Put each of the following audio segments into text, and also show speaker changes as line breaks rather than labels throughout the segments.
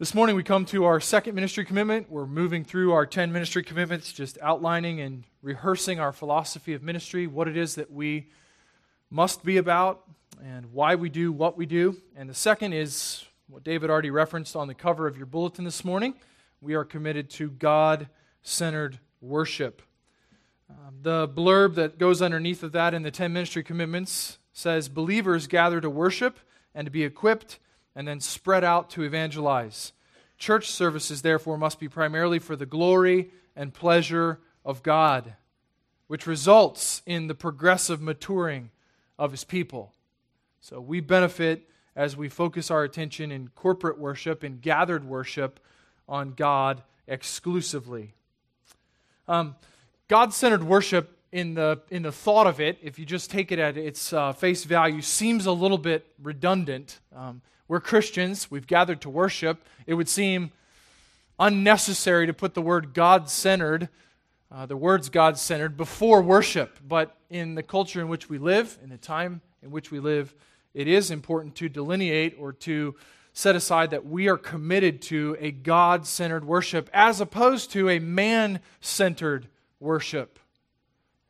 This morning we come to our second ministry commitment. We're moving through our 10 ministry commitments, just outlining and rehearsing our philosophy of ministry, what it is that we must be about, and why we do what we do. And the second is what David already referenced on the cover of your bulletin this morning. We are committed to God centered worship. Um, the blurb that goes underneath of that in the 10 ministry commitments says Believers gather to worship and to be equipped and then spread out to evangelize. Church services, therefore, must be primarily for the glory and pleasure of God, which results in the progressive maturing of His people. So we benefit as we focus our attention in corporate worship and gathered worship on God exclusively. Um, God centered worship in the, in the thought of it, if you just take it at its uh, face value, seems a little bit redundant. Um, we're Christians, we've gathered to worship. It would seem unnecessary to put the word God centered, uh, the words God centered, before worship. But in the culture in which we live, in the time in which we live, it is important to delineate or to set aside that we are committed to a God centered worship as opposed to a man centered worship.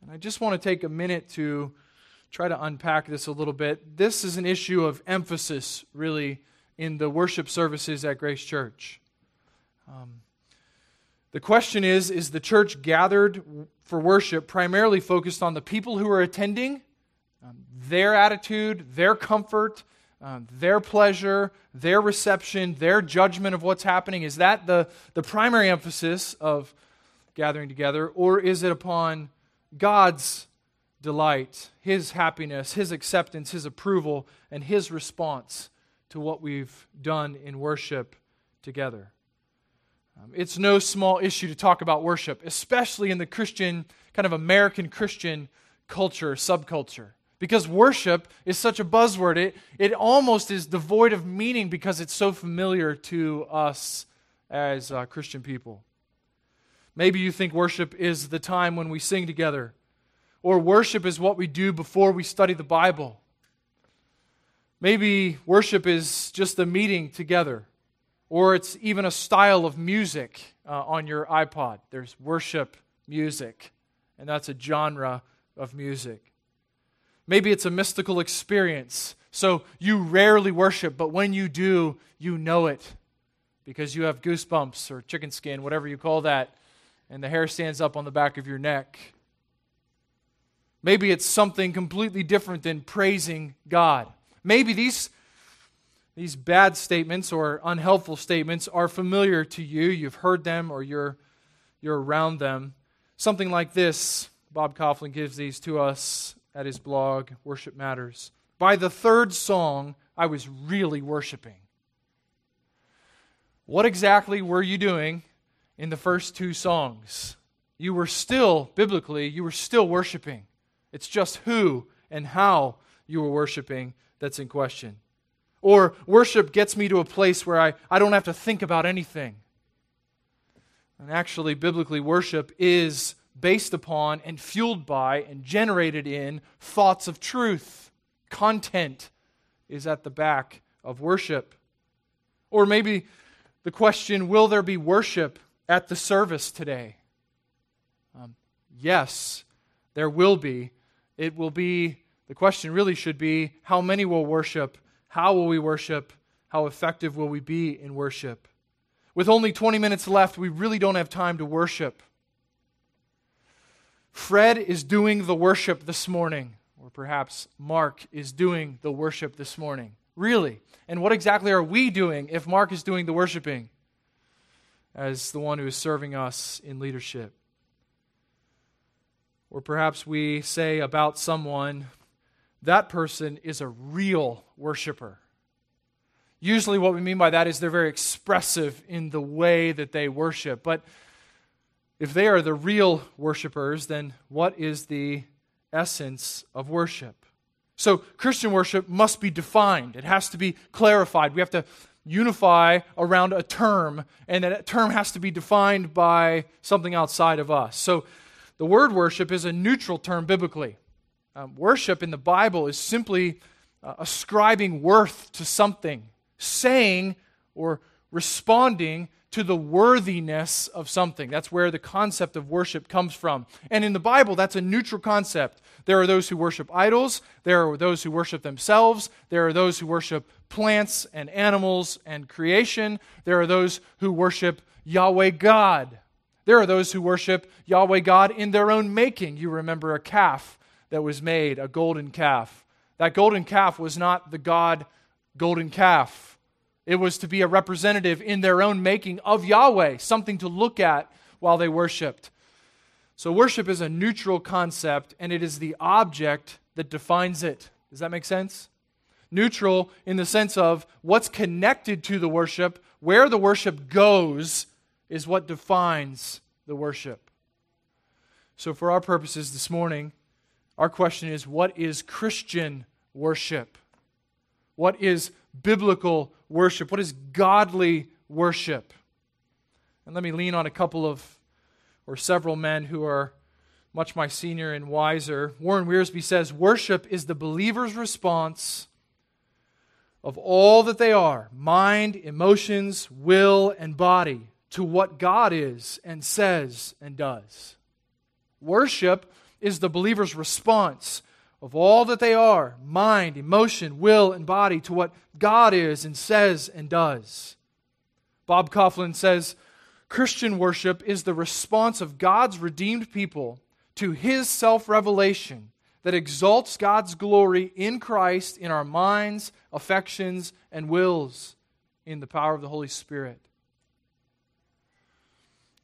And I just want to take a minute to try to unpack this a little bit. This is an issue of emphasis, really, in the worship services at Grace Church. Um, the question is Is the church gathered for worship primarily focused on the people who are attending, um, their attitude, their comfort, um, their pleasure, their reception, their judgment of what's happening? Is that the, the primary emphasis of gathering together? Or is it upon God's delight, His happiness, His acceptance, His approval, and His response to what we've done in worship together. Um, it's no small issue to talk about worship, especially in the Christian, kind of American Christian culture, subculture. Because worship is such a buzzword, it, it almost is devoid of meaning because it's so familiar to us as uh, Christian people. Maybe you think worship is the time when we sing together or worship is what we do before we study the Bible. Maybe worship is just a meeting together, or it's even a style of music uh, on your iPod. There's worship music, and that's a genre of music. Maybe it's a mystical experience, so you rarely worship, but when you do, you know it because you have goosebumps or chicken skin, whatever you call that, and the hair stands up on the back of your neck. Maybe it's something completely different than praising God. Maybe these, these bad statements or unhelpful statements are familiar to you. You've heard them or you're, you're around them. Something like this Bob Kauflin gives these to us at his blog, Worship Matters. By the third song, I was really worshiping. What exactly were you doing in the first two songs? You were still, biblically, you were still worshiping. It's just who and how you are worshiping that's in question. Or worship gets me to a place where I, I don't have to think about anything. And actually, biblically, worship is based upon and fueled by and generated in thoughts of truth. Content is at the back of worship. Or maybe the question will there be worship at the service today? Um, yes, there will be it will be the question really should be how many will worship? How will we worship? How effective will we be in worship? With only 20 minutes left, we really don't have time to worship. Fred is doing the worship this morning, or perhaps Mark is doing the worship this morning. Really? And what exactly are we doing if Mark is doing the worshiping as the one who is serving us in leadership? Or perhaps we say about someone, that person is a real worshiper. Usually, what we mean by that is they're very expressive in the way that they worship. But if they are the real worshipers, then what is the essence of worship? So, Christian worship must be defined, it has to be clarified. We have to unify around a term, and that term has to be defined by something outside of us. So, the word worship is a neutral term biblically. Um, worship in the Bible is simply uh, ascribing worth to something, saying or responding to the worthiness of something. That's where the concept of worship comes from. And in the Bible, that's a neutral concept. There are those who worship idols, there are those who worship themselves, there are those who worship plants and animals and creation, there are those who worship Yahweh God. There are those who worship Yahweh God in their own making. You remember a calf that was made, a golden calf. That golden calf was not the God golden calf. It was to be a representative in their own making of Yahweh, something to look at while they worshiped. So, worship is a neutral concept, and it is the object that defines it. Does that make sense? Neutral in the sense of what's connected to the worship, where the worship goes, is what defines the worship. So, for our purposes this morning, our question is what is Christian worship? What is biblical worship? What is godly worship? And let me lean on a couple of, or several men who are much my senior and wiser. Warren Wiersbe says worship is the believer's response of all that they are mind, emotions, will, and body to what God is and says and does. Worship is the believer's response of all that they are mind, emotion, will, and body to what God is and says and does. Bob Kauflin says Christian worship is the response of God's redeemed people to his self revelation that exalts God's glory in Christ in our minds, affections, and wills in the power of the Holy Spirit.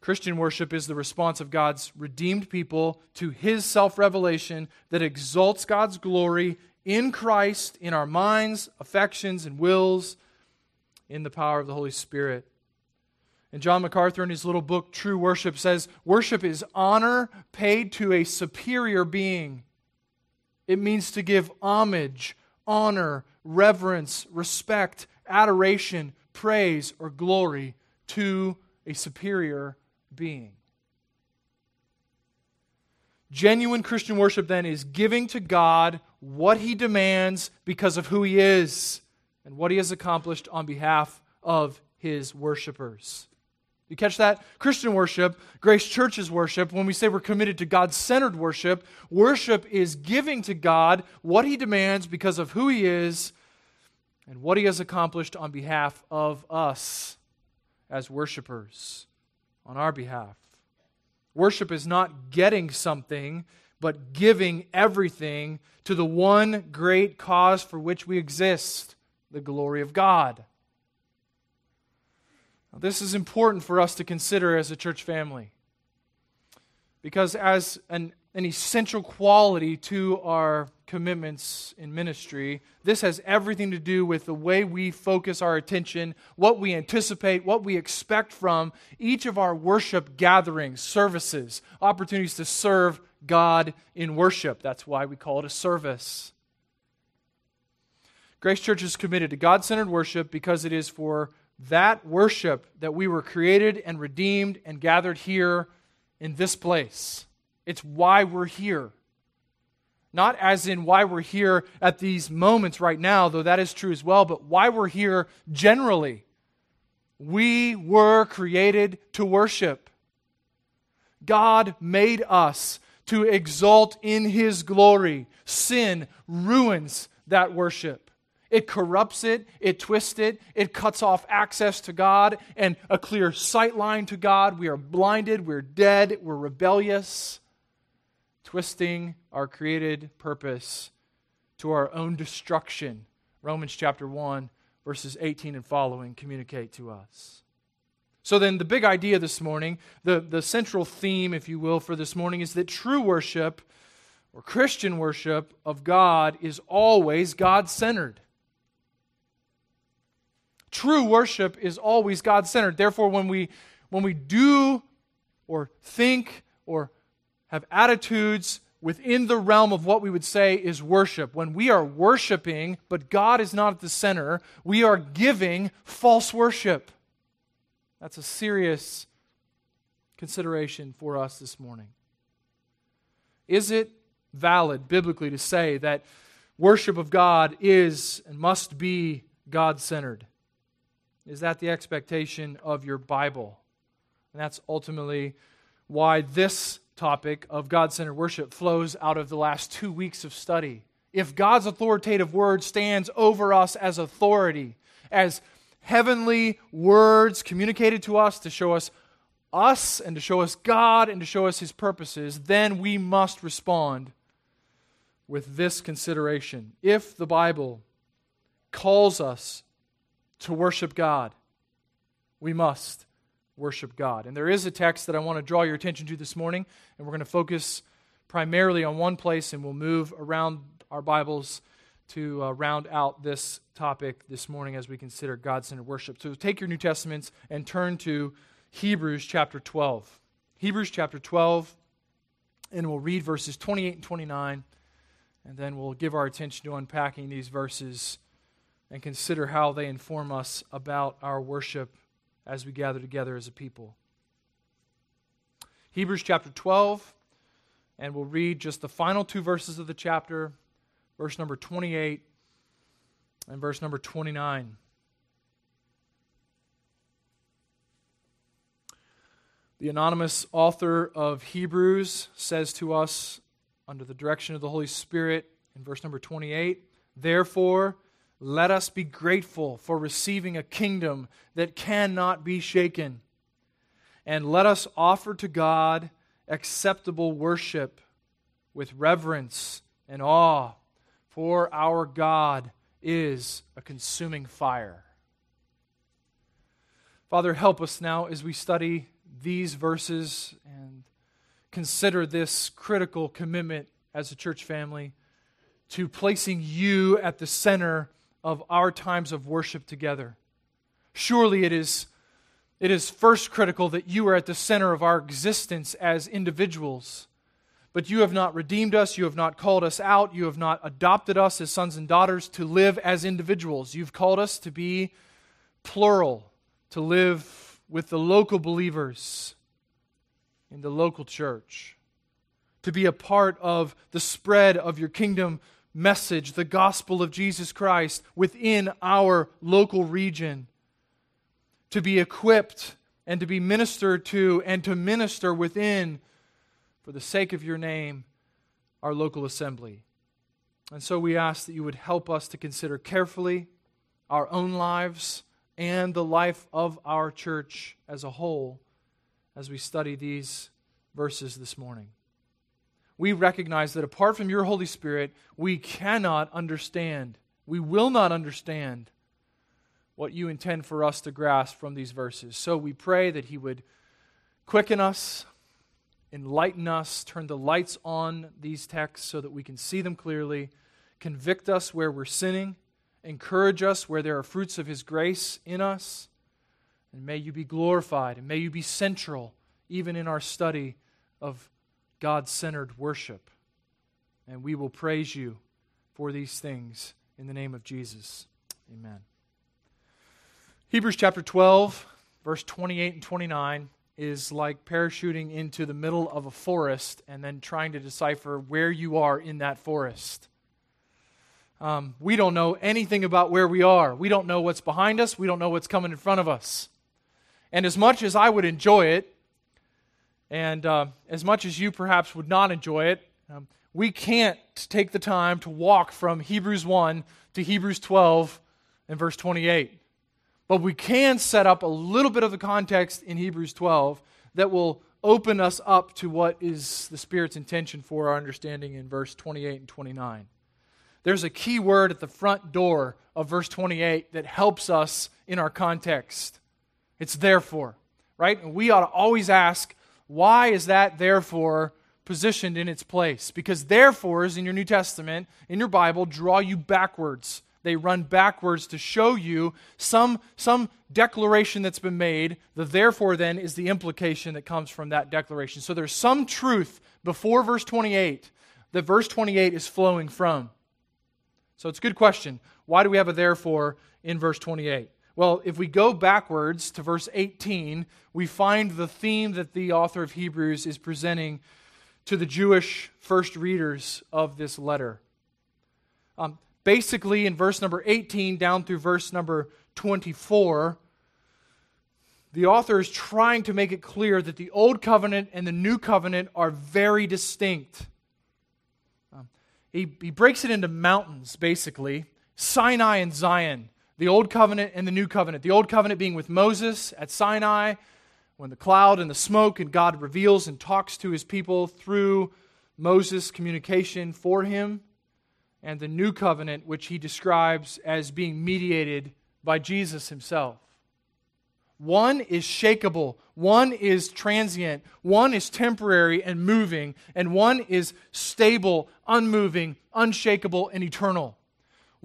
Christian worship is the response of God's redeemed people to his self revelation that exalts God's glory in Christ, in our minds, affections, and wills, in the power of the Holy Spirit. And John MacArthur, in his little book, True Worship, says worship is honor paid to a superior being. It means to give homage, honor, reverence, respect, adoration, praise, or glory to a superior being. Genuine Christian worship, then, is giving to God what He demands because of who He is and what He has accomplished on behalf of His worshipers. You catch that? Christian worship, Grace Church's worship, when we say we're committed to God centered worship, worship is giving to God what He demands because of who He is and what He has accomplished on behalf of us as worshipers on our behalf. Worship is not getting something, but giving everything to the one great cause for which we exist the glory of God. Now, this is important for us to consider as a church family. Because, as an, an essential quality to our commitments in ministry. This has everything to do with the way we focus our attention, what we anticipate, what we expect from each of our worship gatherings, services, opportunities to serve God in worship. That's why we call it a service. Grace Church is committed to God centered worship because it is for that worship that we were created and redeemed and gathered here in this place. It's why we're here. Not as in why we're here at these moments right now, though that is true as well, but why we're here generally. We were created to worship. God made us to exalt in His glory. Sin ruins that worship. It corrupts it, it twists it, it cuts off access to God and a clear sight line to God. We are blinded, we're dead, we're rebellious twisting our created purpose to our own destruction. Romans chapter 1, verses 18 and following communicate to us. So, then, the big idea this morning, the, the central theme, if you will, for this morning is that true worship or Christian worship of God is always God centered. True worship is always God centered. Therefore, when we, when we do or think or have attitudes within the realm of what we would say is worship. When we are worshiping, but God is not at the center, we are giving false worship. That's a serious consideration for us this morning. Is it valid biblically to say that worship of God is and must be God centered? Is that the expectation of your Bible? And that's ultimately why this topic of God centered worship flows out of the last two weeks of study. If God's authoritative word stands over us as authority, as heavenly words communicated to us to show us us and to show us God and to show us his purposes, then we must respond with this consideration. If the Bible calls us to worship God, we must worship God. And there is a text that I want to draw your attention to this morning, and we're going to focus primarily on one place, and we'll move around our Bibles to uh, round out this topic this morning as we consider God centered worship. So take your New Testaments and turn to Hebrews chapter 12. Hebrews chapter 12, and we'll read verses 28 and 29, and then we'll give our attention to unpacking these verses and consider how they inform us about our worship as we gather together as a people. Hebrews chapter 12, and we'll read just the final two verses of the chapter, verse number 28 and verse number 29. The anonymous author of Hebrews says to us, under the direction of the Holy Spirit, in verse number 28, Therefore, let us be grateful for receiving a kingdom that cannot be shaken. And let us offer to God acceptable worship with reverence and awe, for our God is a consuming fire. Father, help us now as we study these verses and consider this critical commitment as a church family to placing you at the center of our times of worship together. Surely it is, it is first critical that you are at the center of our existence as individuals. But you have not redeemed us, you have not called us out, you have not adopted us as sons and daughters to live as individuals. You've called us to be plural, to live with the local believers in the local church, to be a part of the spread of your kingdom message, the gospel of Jesus Christ, within our local region, to be equipped and to be ministered to and to minister within, for the sake of your name, our local assembly. And so we ask that you would help us to consider carefully our own lives and the life of our church as a whole as we study these verses this morning we recognize that apart from your Holy Spirit, we cannot understand, we will not understand what you intend for us to grasp from these verses. So we pray that He would quicken us, enlighten us, turn the lights on these texts so that we can see them clearly, convict us where we're sinning, encourage us where there are fruits of His grace in us. And may you be glorified, and may you be central even in our study of God centered worship. And we will praise you for these things in the name of Jesus. Amen. Hebrews chapter 12, verse 28 and 29 is like parachuting into the middle of a forest and then trying to decipher where you are in that forest. Um, we don't know anything about where we are. We don't know what's behind us. We don't know what's coming in front of us. And as much as I would enjoy it and uh, as much as you perhaps would not enjoy it, um, we can't take the time to walk from Hebrews 1 to Hebrews 12 and verse 28. But we can set up a little bit of the context in Hebrews 12 that will open us up to what is the Spirit's intention for our understanding in verse 28 and 29. There's a key word at the front door of verse 28 that helps us in our context. It's therefore, right? And we ought to always ask, why is that therefore positioned in its place? Because therefores in your New Testament, in your Bible, draw you backwards. They run backwards to show you some, some declaration that's been made. The therefore then is the implication that comes from that declaration. So there's some truth before verse 28 that verse 28 is flowing from. So it's a good question. Why do we have a therefore in verse 28? Well, if we go backwards to verse 18, we find the theme that the author of Hebrews is presenting to the Jewish first readers of this letter. Um, basically, in verse number 18 down through verse number 24, the author is trying to make it clear that the Old Covenant and the New Covenant are very distinct. Um, he, he breaks it into mountains, basically Sinai and Zion, the Old Covenant and the New Covenant. The Old Covenant being with Moses at Sinai, when the cloud and the smoke and God reveals and talks to his people through Moses' communication for him, and the New Covenant, which he describes as being mediated by Jesus himself. One is shakable, one is transient, one is temporary and moving, and one is stable, unmoving, unshakable, and eternal.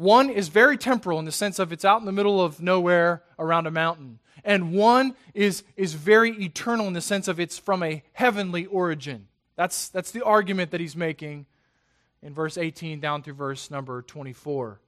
One is very temporal in the sense of it's out in the middle of nowhere around a mountain. And one is, is very eternal in the sense of it's from a heavenly origin. That's, that's the argument that he's making in verse 18 down through verse number 24.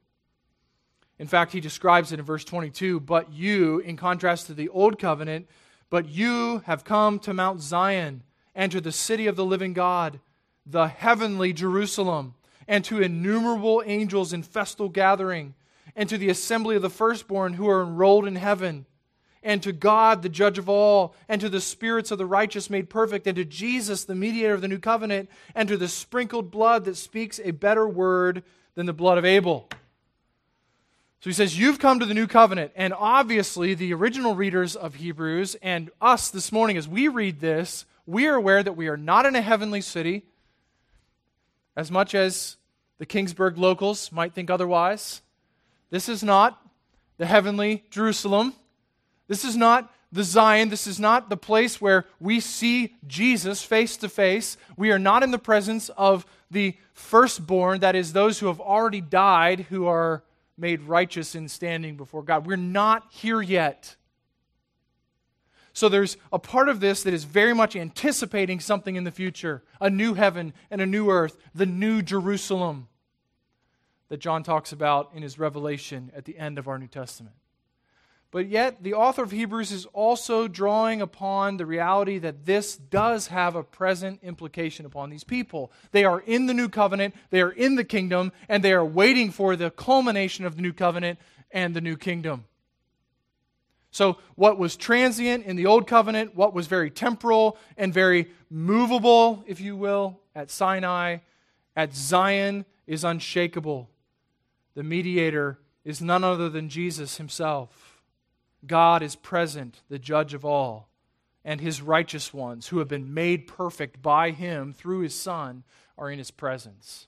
In fact, he describes it in verse 22 But you, in contrast to the old covenant, but you have come to Mount Zion and to the city of the living God, the heavenly Jerusalem, and to innumerable angels in festal gathering, and to the assembly of the firstborn who are enrolled in heaven, and to God, the judge of all, and to the spirits of the righteous made perfect, and to Jesus, the mediator of the new covenant, and to the sprinkled blood that speaks a better word than the blood of Abel. So he says, You've come to the new covenant. And obviously, the original readers of Hebrews and us this morning, as we read this, we are aware that we are not in a heavenly city, as much as the Kingsburg locals might think otherwise. This is not the heavenly Jerusalem. This is not the Zion. This is not the place where we see Jesus face to face. We are not in the presence of the firstborn, that is, those who have already died, who are made righteous in standing before God. We're not here yet. So there's a part of this that is very much anticipating something in the future a new heaven and a new earth, the new Jerusalem that John talks about in his revelation at the end of our New Testament. But yet, the author of Hebrews is also drawing upon the reality that this does have a present implication upon these people. They are in the new covenant, they are in the kingdom, and they are waiting for the culmination of the new covenant and the new kingdom. So, what was transient in the old covenant, what was very temporal and very movable, if you will, at Sinai, at Zion, is unshakable. The mediator is none other than Jesus himself. God is present, the judge of all, and his righteous ones, who have been made perfect by him through his Son, are in his presence.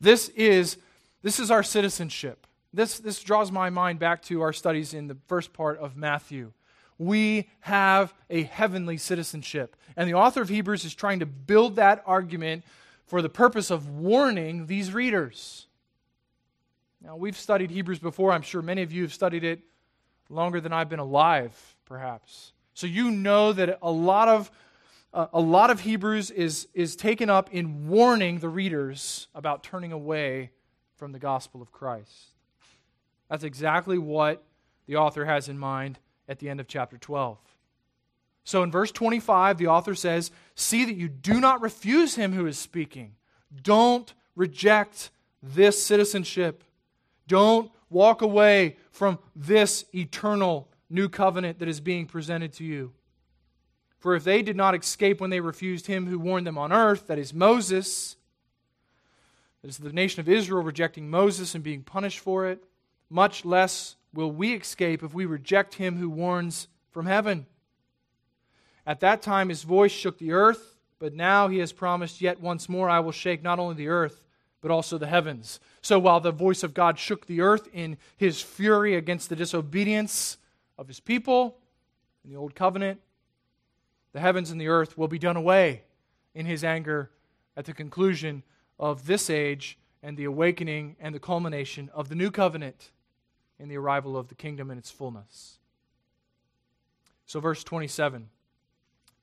This is, this is our citizenship. This, this draws my mind back to our studies in the first part of Matthew. We have a heavenly citizenship. And the author of Hebrews is trying to build that argument for the purpose of warning these readers. Now, we've studied Hebrews before. I'm sure many of you have studied it longer than I've been alive, perhaps. So you know that a lot of uh, a lot of Hebrews is is taken up in warning the readers about turning away from the gospel of Christ. That's exactly what the author has in mind at the end of chapter 12. So in verse 25, the author says, See that you do not refuse him who is speaking. Don't reject this citizenship. Don't walk away from this eternal new covenant that is being presented to you. For if they did not escape when they refused him who warned them on earth, that is Moses, that is the nation of Israel rejecting Moses and being punished for it, much less will we escape if we reject him who warns from heaven. At that time his voice shook the earth, but now he has promised, Yet once more I will shake not only the earth, but also the heavens. So while the voice of God shook the earth in his fury against the disobedience of his people in the old covenant, the heavens and the earth will be done away in his anger at the conclusion of this age and the awakening and the culmination of the new covenant in the arrival of the kingdom in its fullness. So, verse 27,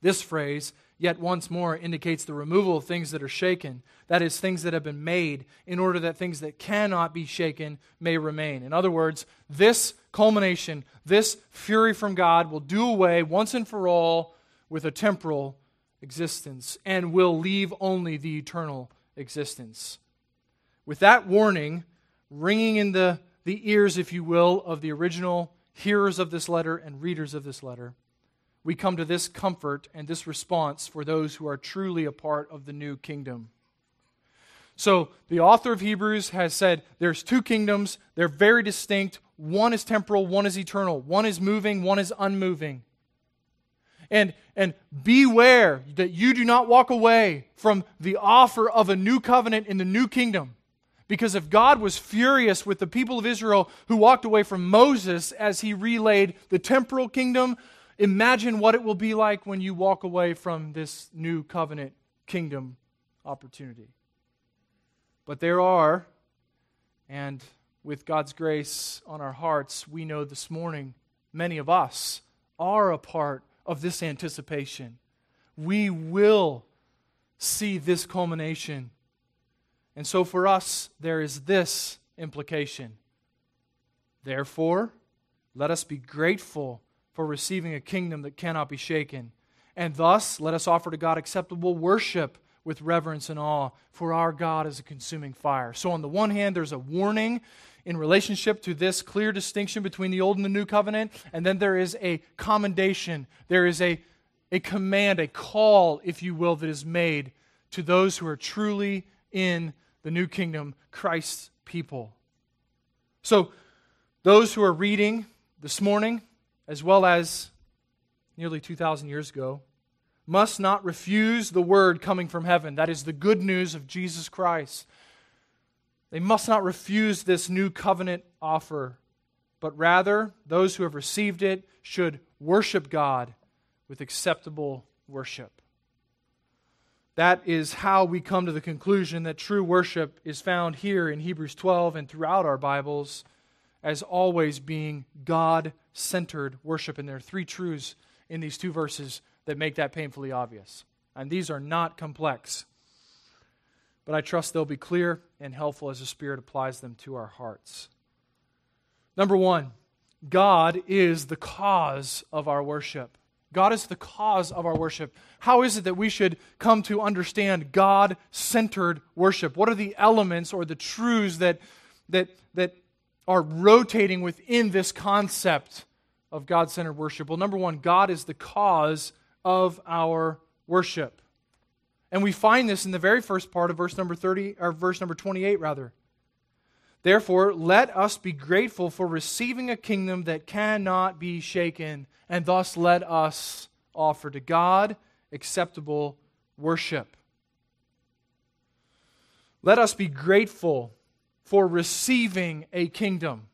this phrase, yet once more indicates the removal of things that are shaken, that is, things that have been made, in order that things that cannot be shaken may remain. In other words, this culmination, this fury from God will do away once and for all with a temporal existence and will leave only the eternal existence. With that warning ringing in the, the ears, if you will, of the original hearers of this letter and readers of this letter, we come to this comfort and this response for those who are truly a part of the new kingdom. So, the author of Hebrews has said there's two kingdoms, they're very distinct. One is temporal, one is eternal. One is moving, one is unmoving. And, and beware that you do not walk away from the offer of a new covenant in the new kingdom. Because if God was furious with the people of Israel who walked away from Moses as he relayed the temporal kingdom, imagine what it will be like when you walk away from this new covenant kingdom opportunity. But there are, and with God's grace on our hearts, we know this morning many of us are a part of this anticipation. We will see this culmination. And so for us, there is this implication. Therefore, let us be grateful for receiving a kingdom that cannot be shaken. And thus, let us offer to God acceptable worship with reverence and awe, for our God is a consuming fire. So, on the one hand, there's a warning in relationship to this clear distinction between the old and the new covenant, and then there is a commendation, there is a, a command, a call, if you will, that is made to those who are truly in the new kingdom, Christ's people. So, those who are reading this morning, as well as nearly 2,000 years ago, must not refuse the word coming from heaven. That is the good news of Jesus Christ. They must not refuse this new covenant offer, but rather, those who have received it should worship God with acceptable worship. That is how we come to the conclusion that true worship is found here in Hebrews 12 and throughout our Bibles as always being God centered worship. And there are three truths in these two verses that make that painfully obvious. And these are not complex. But I trust they'll be clear and helpful as the Spirit applies them to our hearts. Number one, God is the cause of our worship. God is the cause of our worship. How is it that we should come to understand God centered worship? What are the elements or the truths that, that, that are rotating within this concept of God centered worship? Well, number one, God is the cause of our worship. And we find this in the very first part of verse number 30 or verse number 28 rather. Therefore, let us be grateful for receiving a kingdom that cannot be shaken, and thus let us offer to God acceptable worship. Let us be grateful for receiving a kingdom.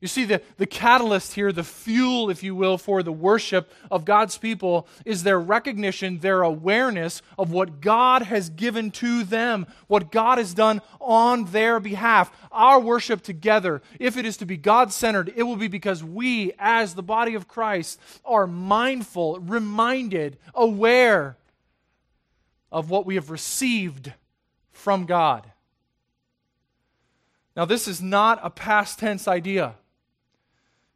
You see, the, the catalyst here, the fuel, if you will, for the worship of God's people is their recognition, their awareness of what God has given to them, what God has done on their behalf. Our worship together, if it is to be God centered, it will be because we, as the body of Christ, are mindful, reminded, aware of what we have received from God. Now, this is not a past tense idea.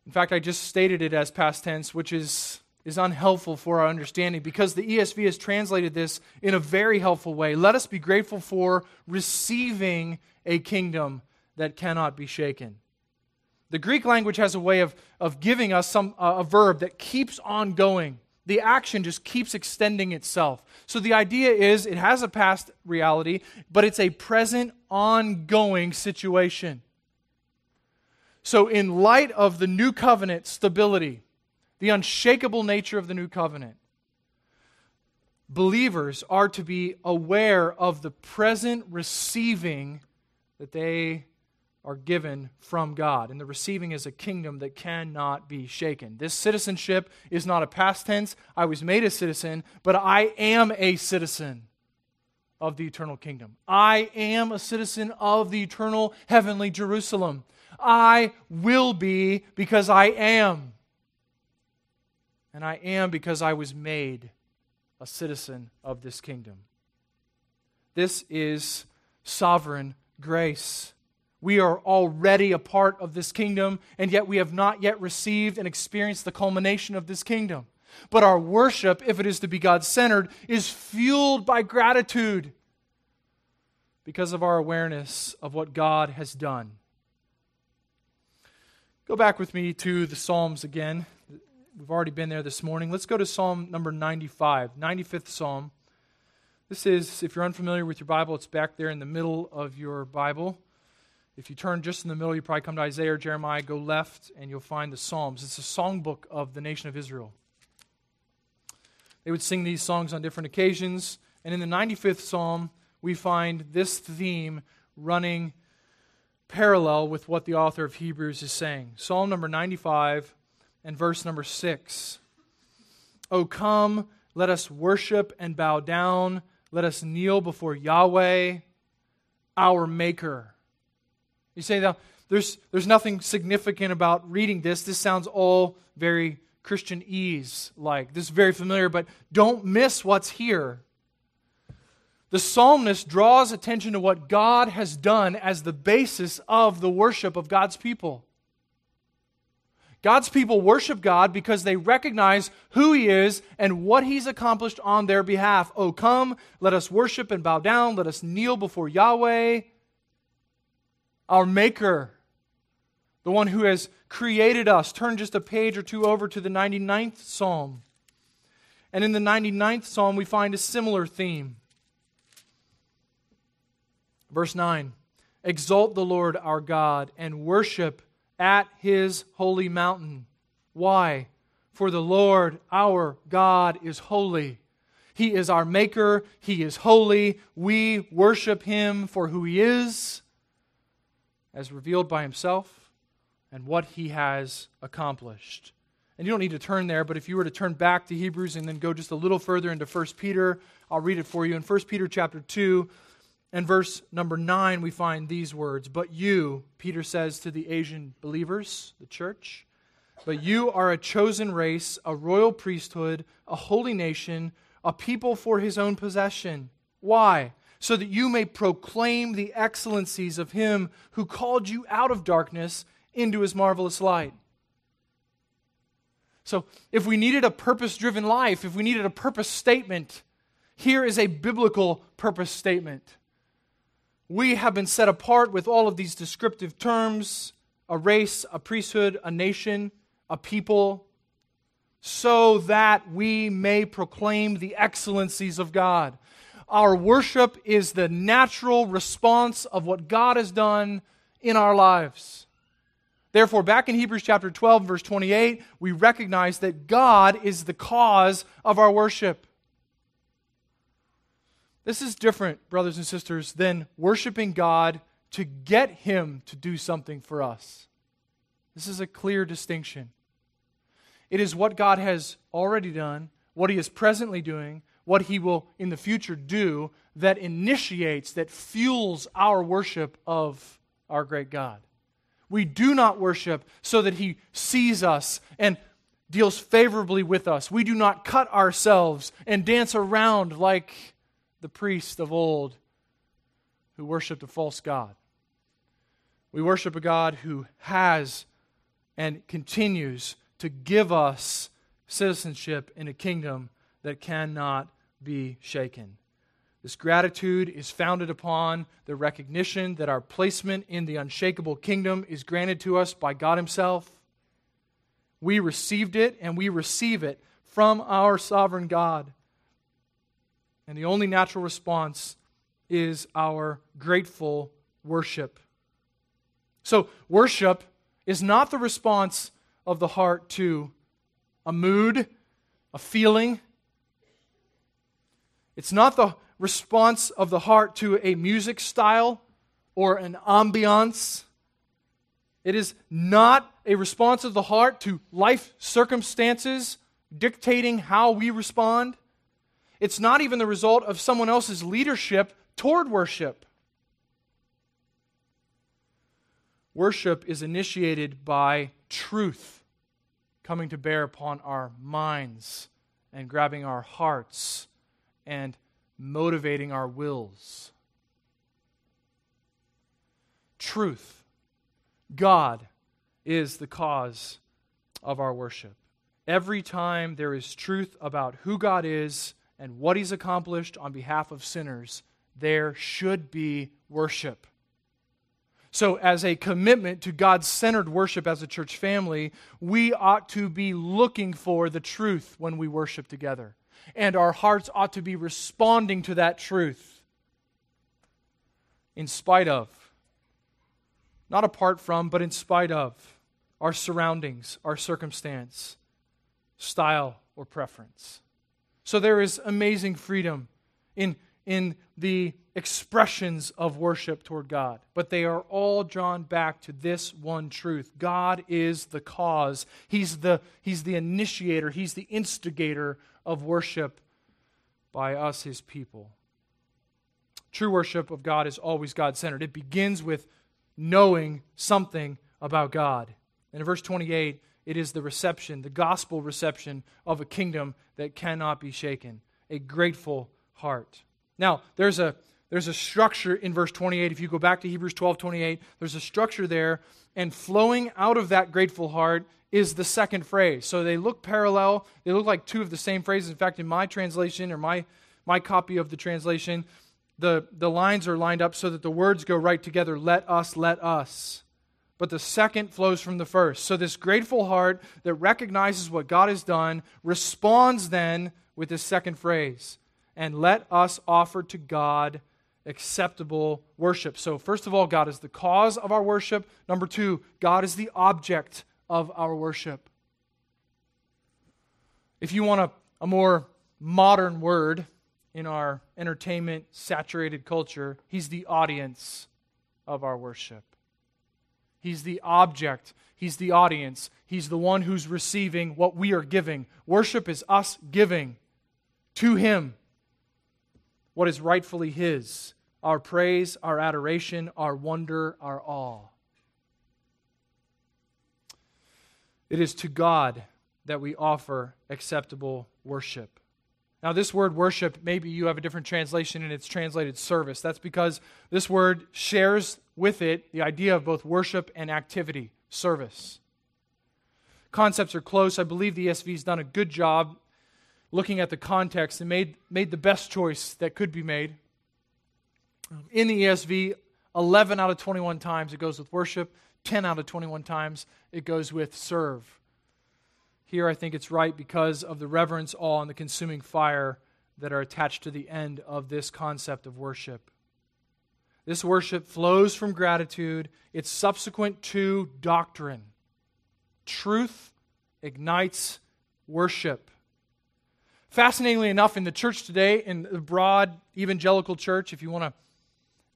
In fact, I just stated it as past tense, which is, is unhelpful for our understanding because the ESV has translated this in a very helpful way. Let us be grateful for receiving a kingdom that cannot be shaken. The Greek language has a way of, of giving us some, uh, a verb that keeps on going. The action just keeps extending itself. So the idea is it has a past reality, but it's a present, ongoing situation. So, in light of the new covenant stability, the unshakable nature of the new covenant, believers are to be aware of the present receiving that they are given from God. And the receiving is a kingdom that cannot be shaken. This citizenship is not a past tense. I was made a citizen, but I am a citizen of the eternal kingdom. I am a citizen of the eternal heavenly Jerusalem. I will be because I am. And I am because I was made a citizen of this kingdom. This is sovereign grace. We are already a part of this kingdom, and yet we have not yet received and experienced the culmination of this kingdom. But our worship, if it is to be God centered, is fueled by gratitude because of our awareness of what God has done. Go back with me to the Psalms again. We've already been there this morning. Let's go to Psalm number 95, 95th Psalm. This is, if you're unfamiliar with your Bible, it's back there in the middle of your Bible. If you turn just in the middle, you probably come to Isaiah or Jeremiah, go left, and you'll find the Psalms. It's a songbook of the nation of Israel. They would sing these songs on different occasions. And in the 95th Psalm, we find this theme running parallel with what the author of Hebrews is saying. Psalm number 95 and verse number 6. O come, let us worship and bow down. Let us kneel before Yahweh, our Maker. You say, now, there's, there's nothing significant about reading this. This sounds all very Christianese like. This is very familiar, but don't miss what's here. The psalmist draws attention to what God has done as the basis of the worship of God's people. God's people worship God because they recognize who He is and what He's accomplished on their behalf. Oh, come, let us worship and bow down. Let us kneel before Yahweh, our Maker, the one who has created us. Turn just a page or two over to the 99th Psalm. And in the 99th Psalm, we find a similar theme. Verse 9 Exalt the Lord our God and worship at his holy mountain. Why? For the Lord our God is holy. He is our Maker. He is holy. We worship him for who he is as revealed by himself and what he has accomplished. And you don't need to turn there, but if you were to turn back to Hebrews and then go just a little further into 1 Peter, I'll read it for you. In 1 Peter chapter 2 and verse number 9, we find these words But you, Peter says to the Asian believers, the church, but you are a chosen race, a royal priesthood, a holy nation, a people for his own possession. Why? so that you may proclaim the excellencies of him who called you out of darkness into his marvelous light. So, if we needed a purpose driven life, if we needed a purpose statement, here is a biblical purpose statement. We have been set apart with all of these descriptive terms a race, a priesthood, a nation, a people, so that we may proclaim the excellencies of God. Our worship is the natural response of what God has done in our lives. Therefore, back in Hebrews chapter 12, verse 28, we recognize that God is the cause of our worship. This is different, brothers and sisters, than worshiping God to get Him to do something for us. This is a clear distinction. It is what God has already done, what He is presently doing, what he will in the future do that initiates, that fuels our worship of our great God. We do not worship so that he sees us and deals favorably with us. We do not cut ourselves and dance around like the priest of old who worshiped a false God. We worship a God who has and continues to give us citizenship in a kingdom that cannot be shaken. This gratitude is founded upon the recognition that our placement in the unshakable kingdom is granted to us by God Himself. We received it and we receive it from our sovereign God. And the only natural response is our grateful worship. So, worship is not the response of the heart to a mood, a feeling, it's not the response of the heart to a music style or an ambiance. It is not a response of the heart to life circumstances dictating how we respond. It's not even the result of someone else's leadership toward worship. Worship is initiated by truth coming to bear upon our minds and grabbing our hearts and motivating our wills. Truth. God is the cause of our worship. Every time there is truth about who God is and what He's accomplished on behalf of sinners, there should be worship. So, as a commitment to God centered worship as a church family, we ought to be looking for the truth when we worship together. And our hearts ought to be responding to that truth in spite of, not apart from, but in spite of our surroundings, our circumstance, style, or preference. So there is amazing freedom in, in the expressions of worship toward God, but they are all drawn back to this one truth God is the cause, He's the, he's the initiator, He's the instigator of worship by us, His people. True worship of God is always God centered. It begins with knowing something about God. And in verse 28, it is the reception, the gospel reception of a kingdom that cannot be shaken, a grateful heart. Now, there's a, there's a structure in verse 28. If you go back to Hebrews 12 28, there's a structure there, and flowing out of that grateful heart is the second phrase. So they look parallel, they look like two of the same phrases. In fact, in my translation or my, my copy of the translation, the, the lines are lined up so that the words go right together. Let us, let us. But the second flows from the first. So this grateful heart that recognizes what God has done responds then with this second phrase. And let us offer to God acceptable worship. So, first of all, God is the cause of our worship. Number two, God is the object of our worship. If you want a, a more modern word, in our entertainment saturated culture, he's the audience of our worship. He's the object, he's the audience, he's the one who's receiving what we are giving. Worship is us giving to him what is rightfully his our praise, our adoration, our wonder, our awe. It is to God that we offer acceptable worship. Now, this word worship, maybe you have a different translation and it's translated service. That's because this word shares with it the idea of both worship and activity, service. Concepts are close. I believe the ESV has done a good job looking at the context and made, made the best choice that could be made. Um, in the ESV, 11 out of 21 times it goes with worship, 10 out of 21 times it goes with serve. Here, I think it's right because of the reverence, awe, and the consuming fire that are attached to the end of this concept of worship. This worship flows from gratitude, it's subsequent to doctrine. Truth ignites worship. Fascinatingly enough, in the church today, in the broad evangelical church, if you want to,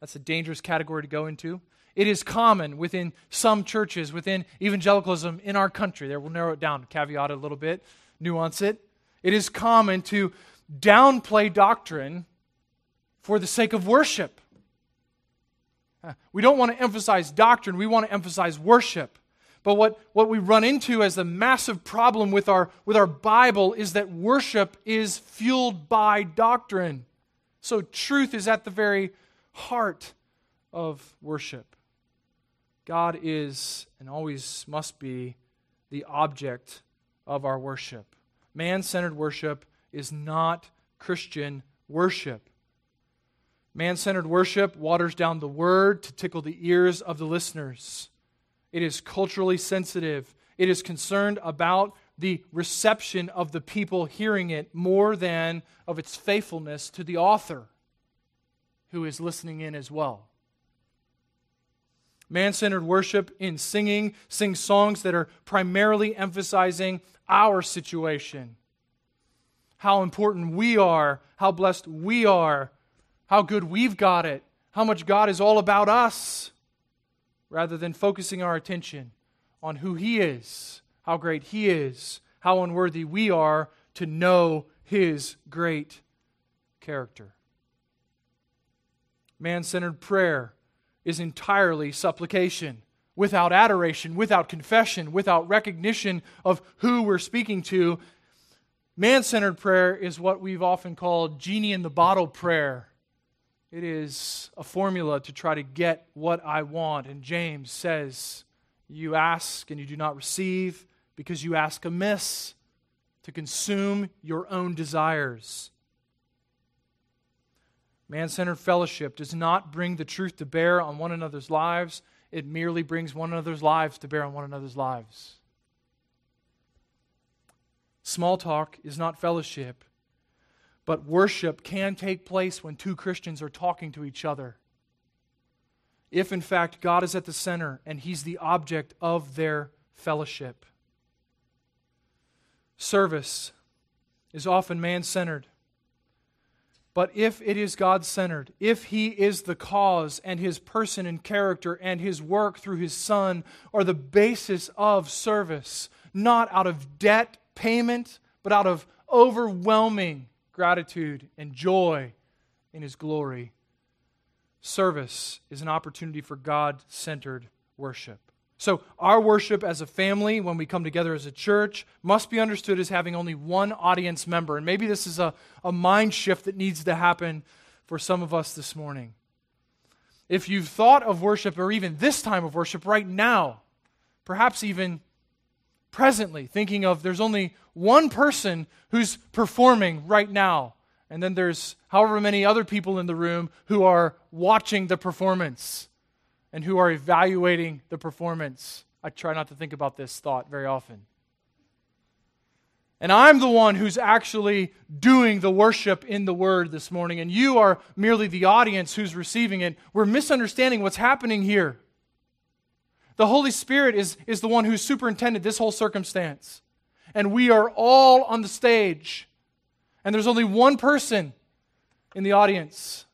that's a dangerous category to go into. It is common within some churches, within evangelicalism in our country. There, we'll narrow it down, caveat it a little bit, nuance it. It is common to downplay doctrine for the sake of worship. We don't want to emphasize doctrine, we want to emphasize worship. But what, what we run into as the massive problem with our, with our Bible is that worship is fueled by doctrine. So truth is at the very heart of worship. God is and always must be the object of our worship. Man centered worship is not Christian worship. Man centered worship waters down the word to tickle the ears of the listeners. It is culturally sensitive. It is concerned about the reception of the people hearing it more than of its faithfulness to the author who is listening in as well. Man centered worship in singing sings songs that are primarily emphasizing our situation. How important we are, how blessed we are, how good we've got it, how much God is all about us, rather than focusing our attention on who He is, how great He is, how unworthy we are to know His great character. Man centered prayer is entirely supplication, without adoration, without confession, without recognition of who we're speaking to. Man centered prayer is what we've often called genie in the bottle prayer. It is a formula to try to get what I want. And James says, You ask and you do not receive because you ask amiss to consume your own desires. Man centered fellowship does not bring the truth to bear on one another's lives. it merely brings one another's lives to bear on one another's lives. Small talk is not fellowship, but worship can take place when two Christians are talking to each other. If, in fact, God is at the center and He's the object of their fellowship. Service is often man centered. But if it is God centered, if He is the cause and His person and character and His work through His Son are the basis of service, not out of debt payment, but out of overwhelming gratitude and joy in His glory. Service is an opportunity for God centered worship. So, our worship as a family, when we come together as a church, must be understood as having only one audience member. And maybe this is a, a mind shift that needs to happen for some of us this morning. If you've thought of worship, or even this time of worship right now, perhaps even presently, thinking of there's only one person who's performing right now, and then there's however many other people in the room who are watching the performance and who are evaluating the performance. I try not to think about this thought very often. And I'm the one who's actually doing the worship in the Word this morning, and you are merely the audience who's receiving it. We're misunderstanding what's happening here. The Holy Spirit is, is the one who superintended this whole circumstance. And we are all on the stage. And there's only one person in the audience.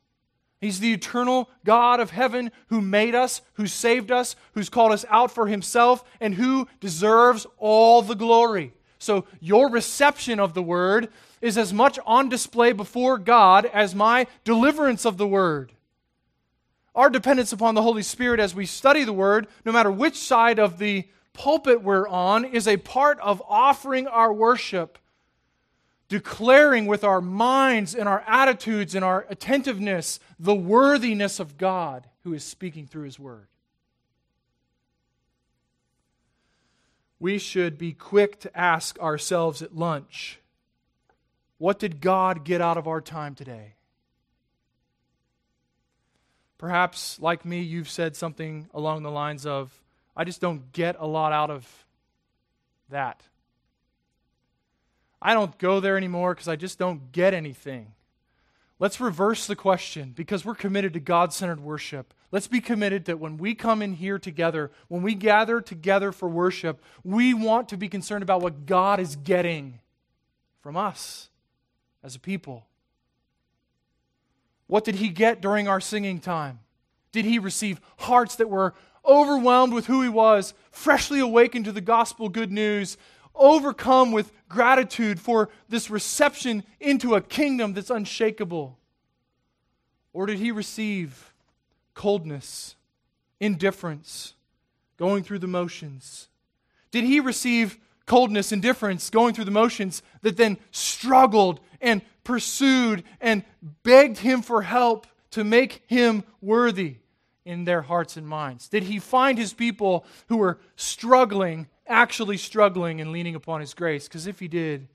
He's the eternal God of heaven who made us, who saved us, who's called us out for himself, and who deserves all the glory. So your reception of the word is as much on display before God as my deliverance of the word. Our dependence upon the Holy Spirit as we study the Word, no matter which side of the pulpit we're on, is a part of offering our worship, declaring with our minds and our attitudes and our attentiveness the worthiness of God who is speaking through His Word. We should be quick to ask ourselves at lunch what did God get out of our time today? Perhaps, like me, you've said something along the lines of, I just don't get a lot out of that. I don't go there anymore because I just don't get anything. Let's reverse the question because we're committed to God centered worship. Let's be committed that when we come in here together, when we gather together for worship, we want to be concerned about what God is getting from us as a people. What did he get during our singing time? Did he receive hearts that were overwhelmed with who he was, freshly awakened to the gospel good news, overcome with gratitude for this reception into a kingdom that's unshakable? Or did he receive coldness, indifference, going through the motions? Did he receive coldness, indifference, going through the motions that then struggled and pursued and begged him for help to make him worthy in their hearts and minds? Did he find his people who were struggling, actually struggling and leaning upon his grace? Because if he did,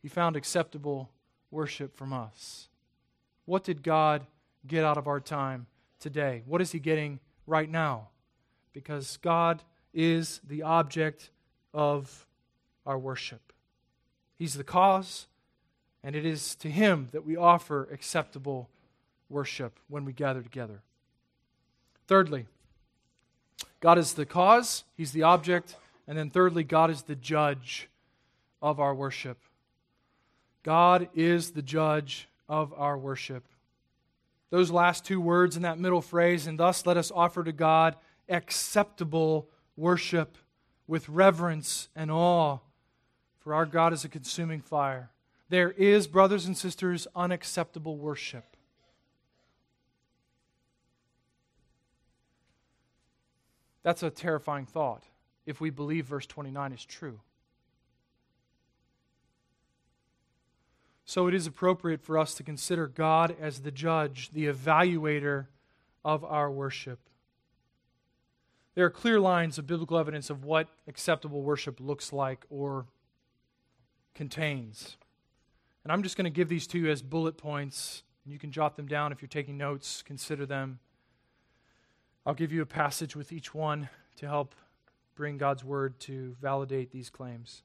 he found acceptable worship from us. What did God get out of our time today? What is he getting right now? Because God is the object of our worship. He's the cause, and it is to Him that we offer acceptable worship when we gather together. Thirdly, God is the cause, He's the object, and then thirdly, God is the judge of our worship. God is the judge of our worship. Those last two words in that middle phrase, and thus let us offer to God acceptable worship with reverence and awe, for our God is a consuming fire. There is, brothers and sisters, unacceptable worship. That's a terrifying thought if we believe verse 29 is true. So it is appropriate for us to consider God as the judge, the evaluator of our worship. There are clear lines of biblical evidence of what acceptable worship looks like or contains. And I'm just going to give these to you as bullet points. and You can jot them down if you're taking notes, consider them. I'll give you a passage with each one to help bring God's word to validate these claims.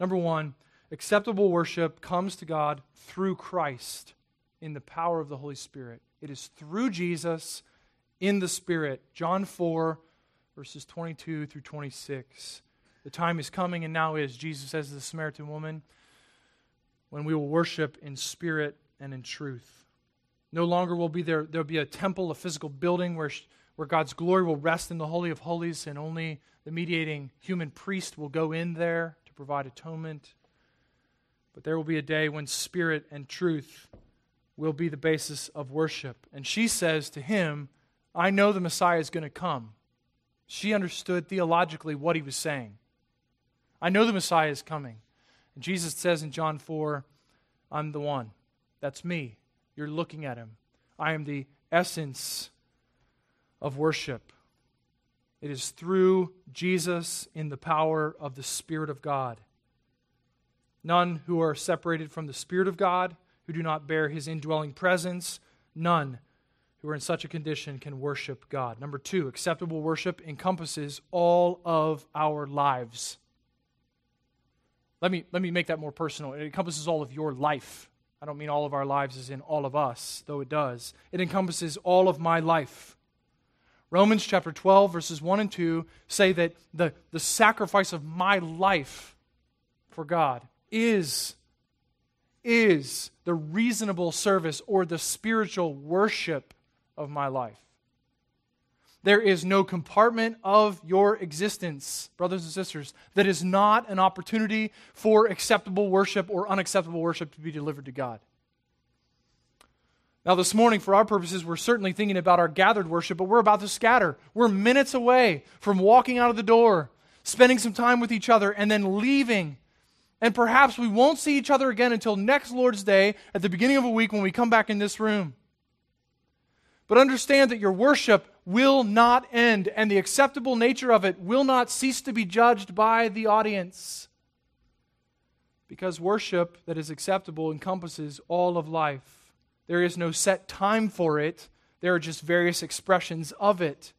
Number one, acceptable worship comes to God through Christ in the power of the Holy Spirit. It is through Jesus in the Spirit. John 4, verses 22 through 26. The time is coming and now is, Jesus says to the Samaritan woman, when we will worship in spirit and in truth. No longer will be there there'll be a temple, a physical building where where God's glory will rest in the holy of holies and only the mediating human priest will go in there to provide atonement. But there will be a day when spirit and truth will be the basis of worship. And she says to him, I know the Messiah is going to come. She understood theologically what he was saying. I know the Messiah is coming. And Jesus says in John 4, I'm the one. That's me. You're looking at him. I am the essence of worship. It is through Jesus in the power of the Spirit of God. None who are separated from the Spirit of God who do not bear his indwelling presence, none who are in such a condition can worship God. Number two, acceptable worship encompasses all of our lives. Let me, let me make that more personal. It encompasses all of your life. I don't mean all of our lives as in all of us, though it does. It encompasses all of my life. Romans chapter 12, verses 1 and 2 say that the, the sacrifice of my life for God is is the reasonable service or the spiritual worship of my life. There is no compartment of your existence, brothers and sisters, that is not an opportunity for acceptable worship or unacceptable worship to be delivered to God. Now, this morning, for our purposes, we're certainly thinking about our gathered worship, but we're about to scatter. We're minutes away from walking out of the door, spending some time with each other, and then leaving and perhaps we won't see each other again until next Lord's Day at the beginning of a week when we come back in this room. But understand that your worship will not end, and the acceptable nature of it will not cease to be judged by the audience. Because worship that is acceptable encompasses all of life. There is no set time for it, there are just various expressions of it.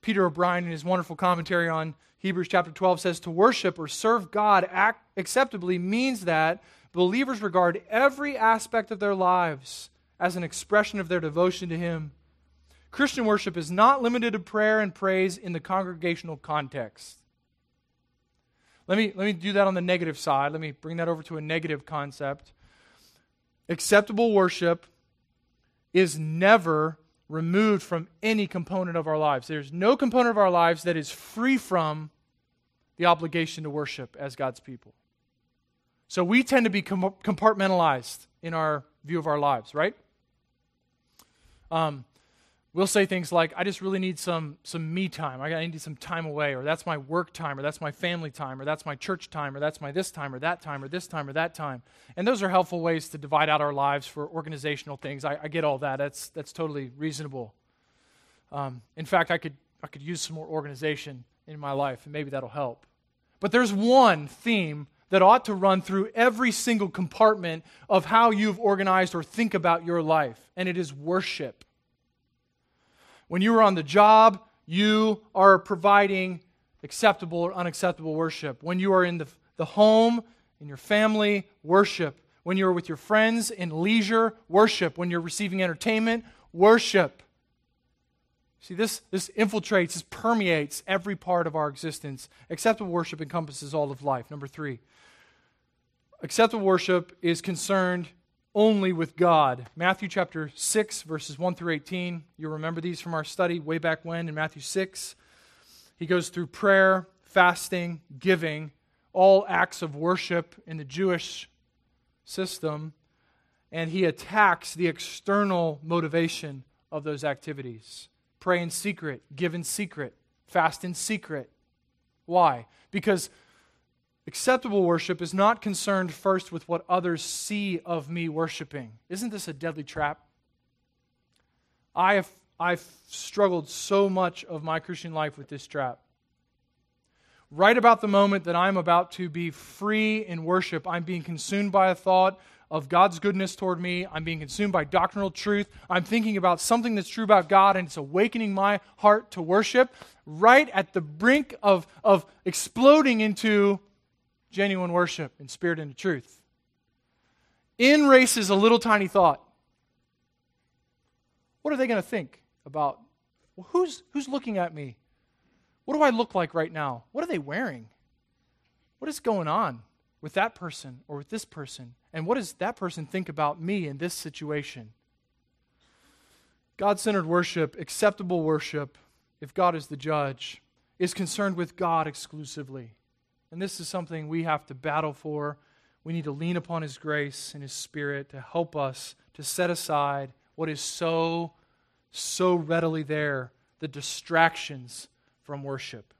Peter O'Brien, in his wonderful commentary on Hebrews chapter 12 says to worship or serve God acceptably means that believers regard every aspect of their lives as an expression of their devotion to Him. Christian worship is not limited to prayer and praise in the congregational context. Let me, let me do that on the negative side. Let me bring that over to a negative concept. Acceptable worship is never removed from any component of our lives. There's no component of our lives that is free from the obligation to worship as God's people. So we tend to be compartmentalized in our view of our lives, right? Um, we'll say things like, I just really need some, some me time. I need some time away, or that's my work time, or that's my family time, or that's my church time, or that's my this time, or that time, or this time, or that time. And those are helpful ways to divide out our lives for organizational things. I, I get all that. That's, that's totally reasonable. Um, in fact, I could, I could use some more organization in my life, and maybe that'll help. But there's one theme that ought to run through every single compartment of how you've organized or think about your life, and it is worship. When you are on the job, you are providing acceptable or unacceptable worship. When you are in the, the home, in your family, worship. When you are with your friends in leisure, worship. When you're receiving entertainment, worship. See, this, this infiltrates, this permeates every part of our existence. Acceptable worship encompasses all of life. Number three, acceptable worship is concerned only with God. Matthew chapter 6, verses 1 through 18. You'll remember these from our study way back when in Matthew 6. He goes through prayer, fasting, giving, all acts of worship in the Jewish system, and he attacks the external motivation of those activities. Pray in secret, give in secret, fast in secret. Why? Because acceptable worship is not concerned first with what others see of me worshiping. Isn't this a deadly trap? I have I've struggled so much of my Christian life with this trap. right about the moment that I'm about to be free in worship, I'm being consumed by a thought of God's goodness toward me. I'm being consumed by doctrinal truth. I'm thinking about something that's true about God, and it's awakening my heart to worship right at the brink of, of exploding into genuine worship in spirit and in truth. In races a little tiny thought. What are they going to think about? Well, who's, who's looking at me? What do I look like right now? What are they wearing? What is going on with that person or with this person? And what does that person think about me in this situation? God centered worship, acceptable worship, if God is the judge, is concerned with God exclusively. And this is something we have to battle for. We need to lean upon His grace and His Spirit to help us to set aside what is so, so readily there the distractions from worship.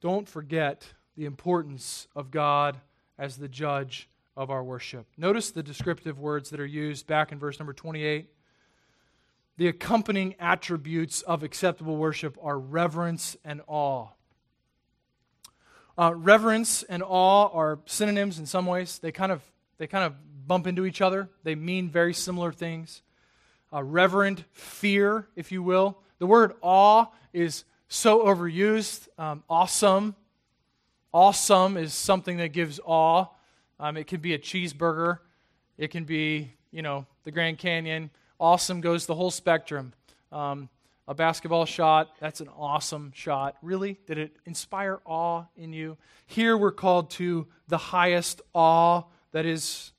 Don't forget the importance of God as the judge of our worship. Notice the descriptive words that are used back in verse number 28. The accompanying attributes of acceptable worship are reverence and awe. Uh, reverence and awe are synonyms in some ways. They kind of they kind of bump into each other. They mean very similar things. Uh, reverent fear, if you will. The word awe is so overused. Um, awesome. Awesome is something that gives awe. Um, it can be a cheeseburger. It can be, you know, the Grand Canyon. Awesome goes the whole spectrum. Um, a basketball shot, that's an awesome shot. Really? Did it inspire awe in you? Here we're called to the highest awe, that is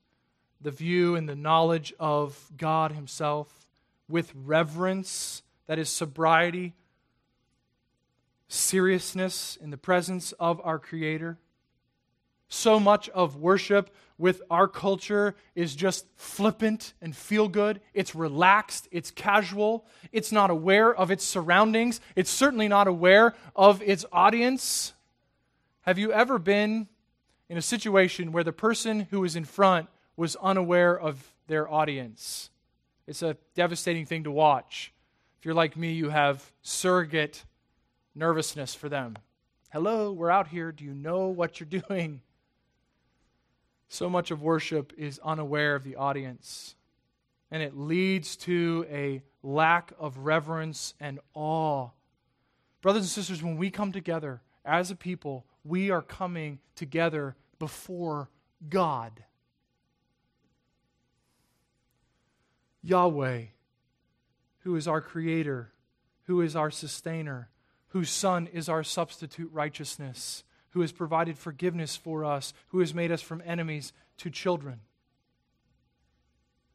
the view and the knowledge of God Himself, with reverence, that is sobriety, seriousness in the presence of our Creator. So much of worship with our culture is just flippant and feel good. It's relaxed, it's casual, it's not aware of its surroundings, it's certainly not aware of its audience. Have you ever been in a situation where the person who was in front was unaware of their audience? It's a devastating thing to watch. If you're like me, you have surrogate nervousness for them. Hello, we're out here. Do you know what you're doing? So much of worship is unaware of the audience, and it leads to a lack of reverence and awe. Brothers and sisters, when we come together as a people, we are coming together before God. Yahweh, who is our creator, who is our sustainer, whose Son is our substitute righteousness, who has provided forgiveness for us, who has made us from enemies to children,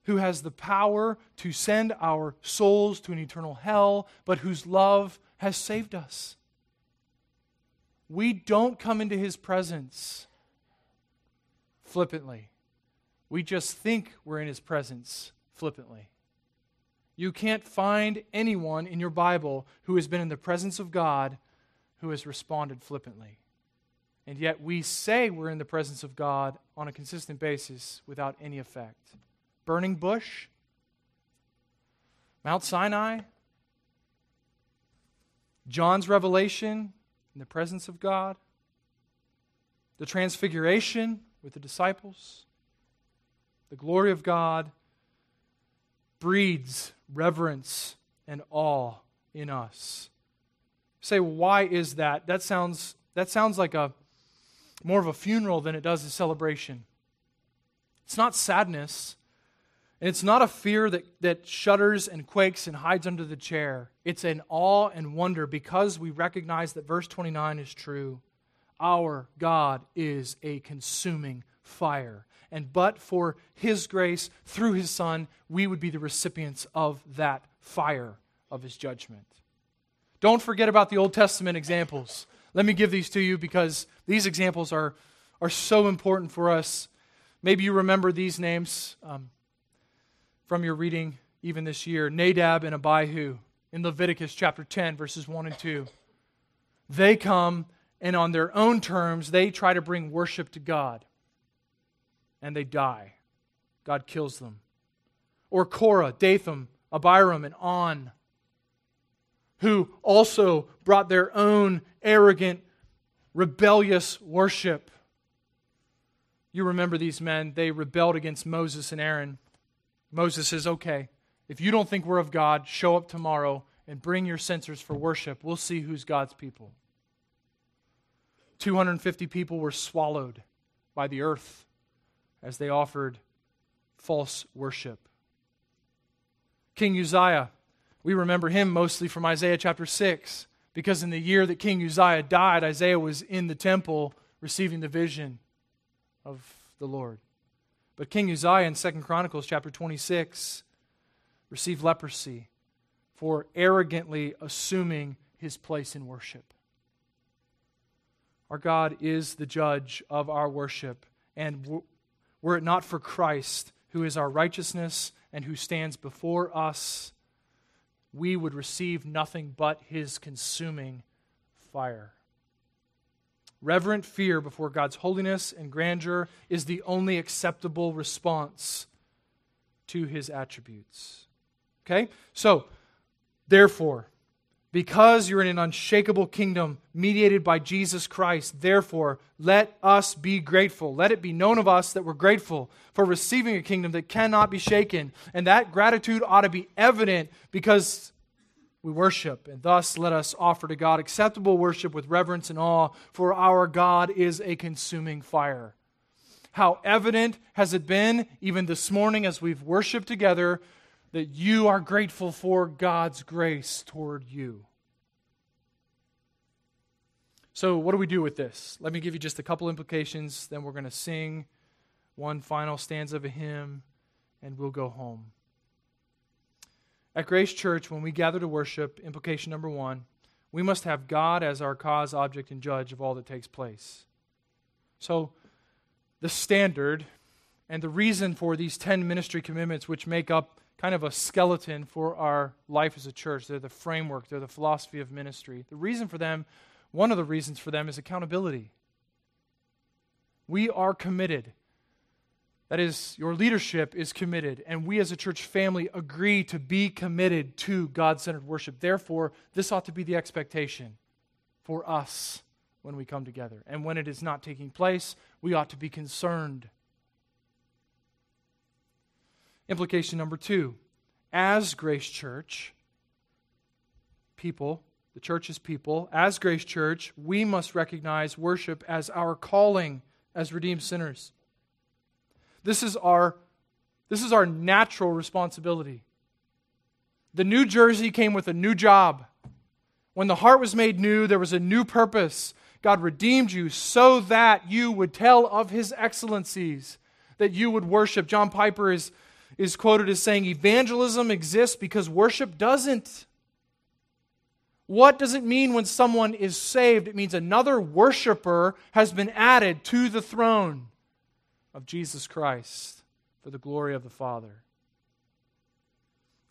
who has the power to send our souls to an eternal hell, but whose love has saved us. We don't come into his presence flippantly. We just think we're in his presence flippantly. You can't find anyone in your Bible who has been in the presence of God who has responded flippantly. And yet we say we're in the presence of God on a consistent basis without any effect. Burning bush, Mount Sinai, John's revelation in the presence of God, the transfiguration with the disciples, the glory of God breeds reverence and awe in us. say, why is that? That sounds, that sounds like a more of a funeral than it does a celebration. It's not sadness, and it's not a fear that, that shudders and quakes and hides under the chair. It's an awe and wonder because we recognize that verse 29 is true. Our God is a consuming fire and but for His grace through His Son, we would be the recipients of that fire of His judgment. Don't forget about the Old Testament examples. Let me give these to you because these examples are, are so important for us. Maybe you remember these names um, from your reading even this year Nadab and Abihu in Leviticus chapter 10, verses 1 and 2. They come and on their own terms, they try to bring worship to God and they die. God kills them. Or Korah, Dathan, Abiram, and On. Who also brought their own arrogant, rebellious worship. You remember these men, they rebelled against Moses and Aaron. Moses says, Okay, if you don't think we're of God, show up tomorrow and bring your censers for worship. We'll see who's God's people. 250 people were swallowed by the earth as they offered false worship. King Uzziah, we remember him mostly from Isaiah chapter 6, because in the year that King Uzziah died, Isaiah was in the temple receiving the vision of the Lord. But King Uzziah in 2 Chronicles chapter 26 received leprosy for arrogantly assuming his place in worship. Our God is the judge of our worship, and were it not for Christ, who is our righteousness and who stands before us, we would receive nothing but his consuming fire. Reverent fear before God's holiness and grandeur is the only acceptable response to his attributes. Okay? So, therefore, because you're in an unshakable kingdom mediated by Jesus Christ, therefore, let us be grateful. Let it be known of us that we're grateful for receiving a kingdom that cannot be shaken. And that gratitude ought to be evident because we worship. And thus, let us offer to God acceptable worship with reverence and awe, for our God is a consuming fire. How evident has it been, even this morning as we've worshiped together, that you are grateful for God's grace toward you. So, what do we do with this? Let me give you just a couple implications, then we're going to sing one final stanza of a hymn, and we'll go home. At Grace Church, when we gather to worship, implication number one, we must have God as our cause, object, and judge of all that takes place. So, the standard and the reason for these 10 ministry commitments, which make up kind of a skeleton for our life as a church. They're the framework, they're the philosophy of ministry. The reason for them, one of the reasons for them, is accountability. We are committed. That is, your leadership is committed, and we as a church family agree to be committed to God centered worship. Therefore, this ought to be the expectation for us when we come together. And when it is not taking place, we ought to be concerned Implication number two as Grace Church, people, the church's people, as Grace Church, we must recognize worship as our calling as redeemed sinners. This is our, this is our natural responsibility. The New Jersey came with a new job. When the heart was made new, there was a new purpose. God redeemed you so that you would tell of his excellencies, that you would worship. John Piper is is quoted as saying evangelism exists because worship doesn't. What does it mean when someone is saved? It means another worshiper has been added to the throne of Jesus Christ for the glory of the Father.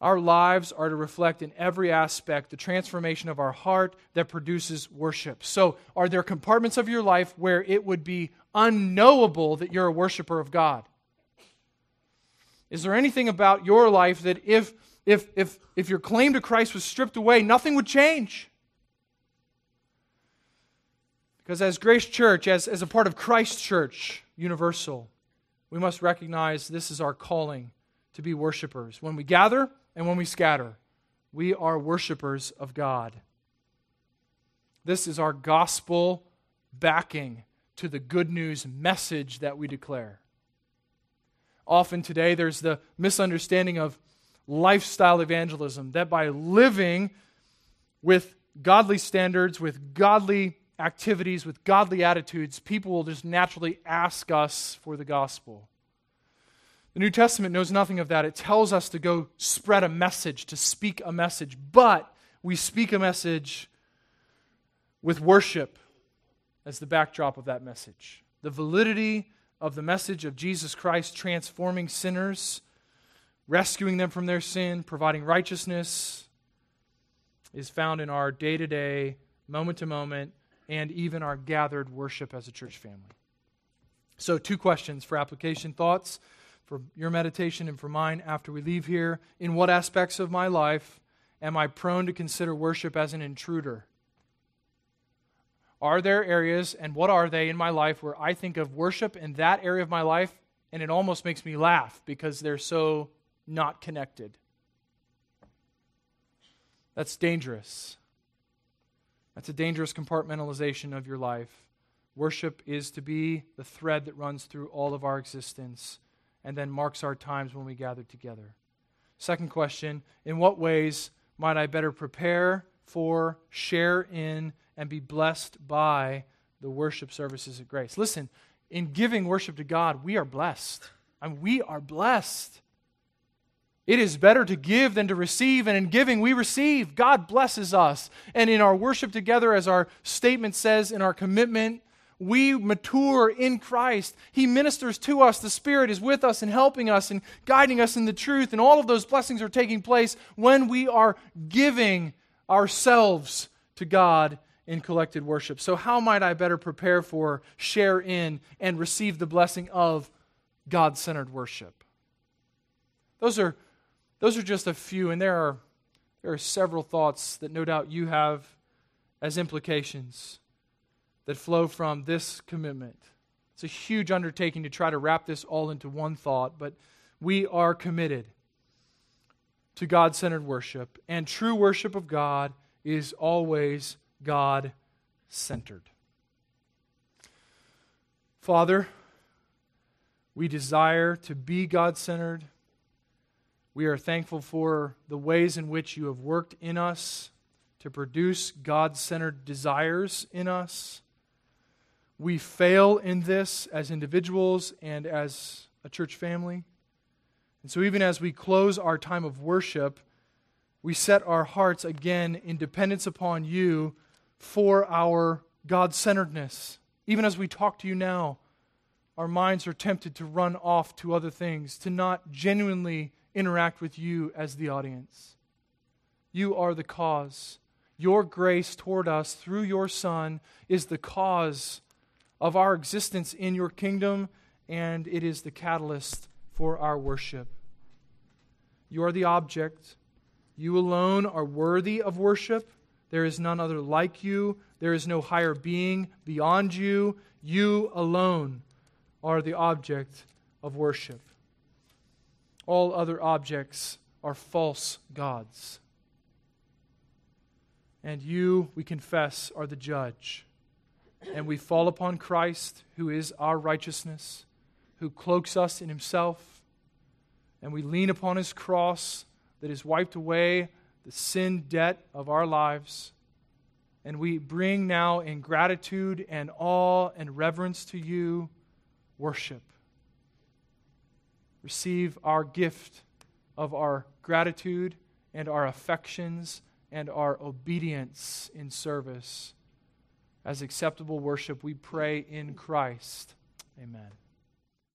Our lives are to reflect in every aspect the transformation of our heart that produces worship. So, are there compartments of your life where it would be unknowable that you're a worshiper of God? Is there anything about your life that if, if, if, if your claim to Christ was stripped away, nothing would change? Because as Grace Church, as, as a part of Christ Church Universal, we must recognize this is our calling to be worshipers. When we gather and when we scatter, we are worshipers of God. This is our gospel backing to the good news message that we declare often today there's the misunderstanding of lifestyle evangelism that by living with godly standards, with godly activities, with godly attitudes, people will just naturally ask us for the gospel. The New Testament knows nothing of that. It tells us to go spread a message, to speak a message, but we speak a message with worship as the backdrop of that message. The validity of the message of Jesus Christ transforming sinners, rescuing them from their sin, providing righteousness, is found in our day to day, moment to moment, and even our gathered worship as a church family. So, two questions for application thoughts for your meditation and for mine after we leave here. In what aspects of my life am I prone to consider worship as an intruder? Are there areas, and what are they in my life, where I think of worship in that area of my life, and it almost makes me laugh because they're so not connected? That's dangerous. That's a dangerous compartmentalization of your life. Worship is to be the thread that runs through all of our existence and then marks our times when we gather together. Second question In what ways might I better prepare for, share in, and be blessed by the worship services at Grace? Listen, in giving worship to God, we are blessed. Mean, we are blessed. It is better to give than to receive, and in giving we receive. God blesses us. And in our worship together, as our statement says, in our commitment, we mature in Christ. He ministers to us. The Spirit is with us and helping us and guiding us in the truth. And all of those blessings are taking place when we are giving ourselves to God in collected worship. So, how might I better prepare for, share in, and receive the blessing of God centered worship? Those are those are just a few, and there are, there are several thoughts that no doubt you have as implications that flow from this commitment. It's a huge undertaking to try to wrap this all into one thought, but we are committed to God centered worship, and true worship of God is always God centered. Father, we desire to be God centered. We are thankful for the ways in which you have worked in us to produce God centered desires in us. We fail in this as individuals and as a church family. And so, even as we close our time of worship, we set our hearts again in dependence upon you for our God centeredness. Even as we talk to you now, our minds are tempted to run off to other things, to not genuinely interact with you as the audience. You are the cause. Your grace toward us through your Son is the cause of our existence in your kingdom, and it is the catalyst for our worship. You are the object. You alone are worthy of worship. There is none other like you. There is no higher being beyond you. You alone are the object of worship. All other objects are false gods. And you, we confess, are the judge. And we fall upon Christ, who is our righteousness, who cloaks us in himself. And we lean upon his cross that has wiped away the sin debt of our lives. And we bring now in gratitude and awe and reverence to you worship receive our gift of our gratitude and our affections and our obedience in service as acceptable worship, we pray in Christ. Amen.